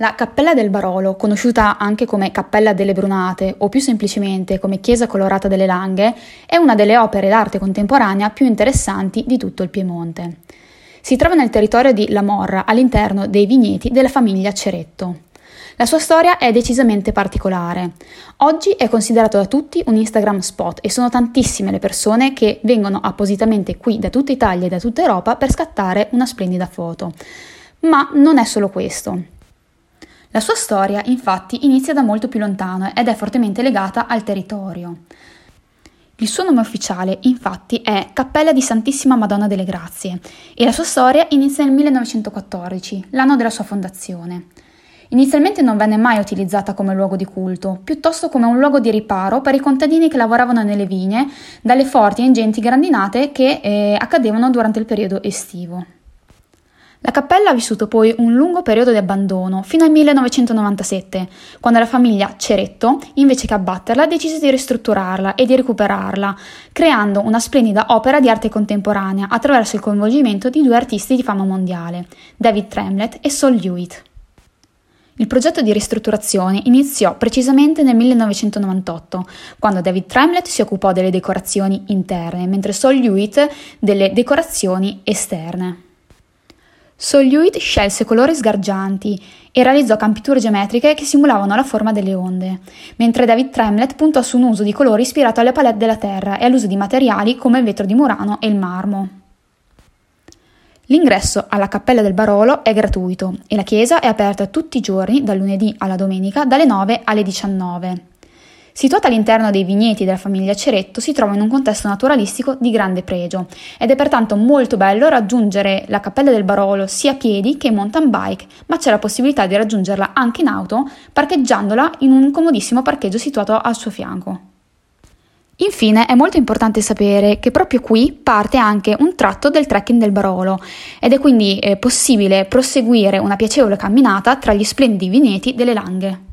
La Cappella del Barolo, conosciuta anche come Cappella delle Brunate o più semplicemente come Chiesa Colorata delle Langhe, è una delle opere d'arte contemporanea più interessanti di tutto il Piemonte. Si trova nel territorio di La Morra, all'interno dei vigneti della famiglia Ceretto. La sua storia è decisamente particolare. Oggi è considerato da tutti un Instagram spot e sono tantissime le persone che vengono appositamente qui da tutta Italia e da tutta Europa per scattare una splendida foto. Ma non è solo questo. La sua storia, infatti, inizia da molto più lontano ed è fortemente legata al territorio. Il suo nome ufficiale, infatti, è Cappella di Santissima Madonna delle Grazie e la sua storia inizia nel 1914, l'anno della sua fondazione. Inizialmente non venne mai utilizzata come luogo di culto, piuttosto come un luogo di riparo per i contadini che lavoravano nelle vigne dalle forti e ingenti grandinate che eh, accadevano durante il periodo estivo. La cappella ha vissuto poi un lungo periodo di abbandono, fino al 1997, quando la famiglia Ceretto, invece che abbatterla, decise di ristrutturarla e di recuperarla, creando una splendida opera di arte contemporanea attraverso il coinvolgimento di due artisti di fama mondiale, David Tremlett e Sol Hewitt. Il progetto di ristrutturazione iniziò precisamente nel 1998, quando David Tremlett si occupò delle decorazioni interne, mentre Sol Hewitt delle decorazioni esterne. Sol Hewitt scelse colori sgargianti e realizzò campiture geometriche che simulavano la forma delle onde, mentre David Tremlett puntò su un uso di colori ispirato alle palette della terra e all'uso di materiali come il vetro di Murano e il marmo. L'ingresso alla Cappella del Barolo è gratuito e la chiesa è aperta tutti i giorni, dal lunedì alla domenica, dalle 9 alle 19. Situata all'interno dei vigneti della famiglia Ceretto, si trova in un contesto naturalistico di grande pregio ed è pertanto molto bello raggiungere la Cappella del Barolo sia a piedi che in mountain bike, ma c'è la possibilità di raggiungerla anche in auto parcheggiandola in un comodissimo parcheggio situato al suo fianco. Infine è molto importante sapere che proprio qui parte anche un tratto del trekking del Barolo ed è quindi eh, possibile proseguire una piacevole camminata tra gli splendidi vigneti delle Langhe.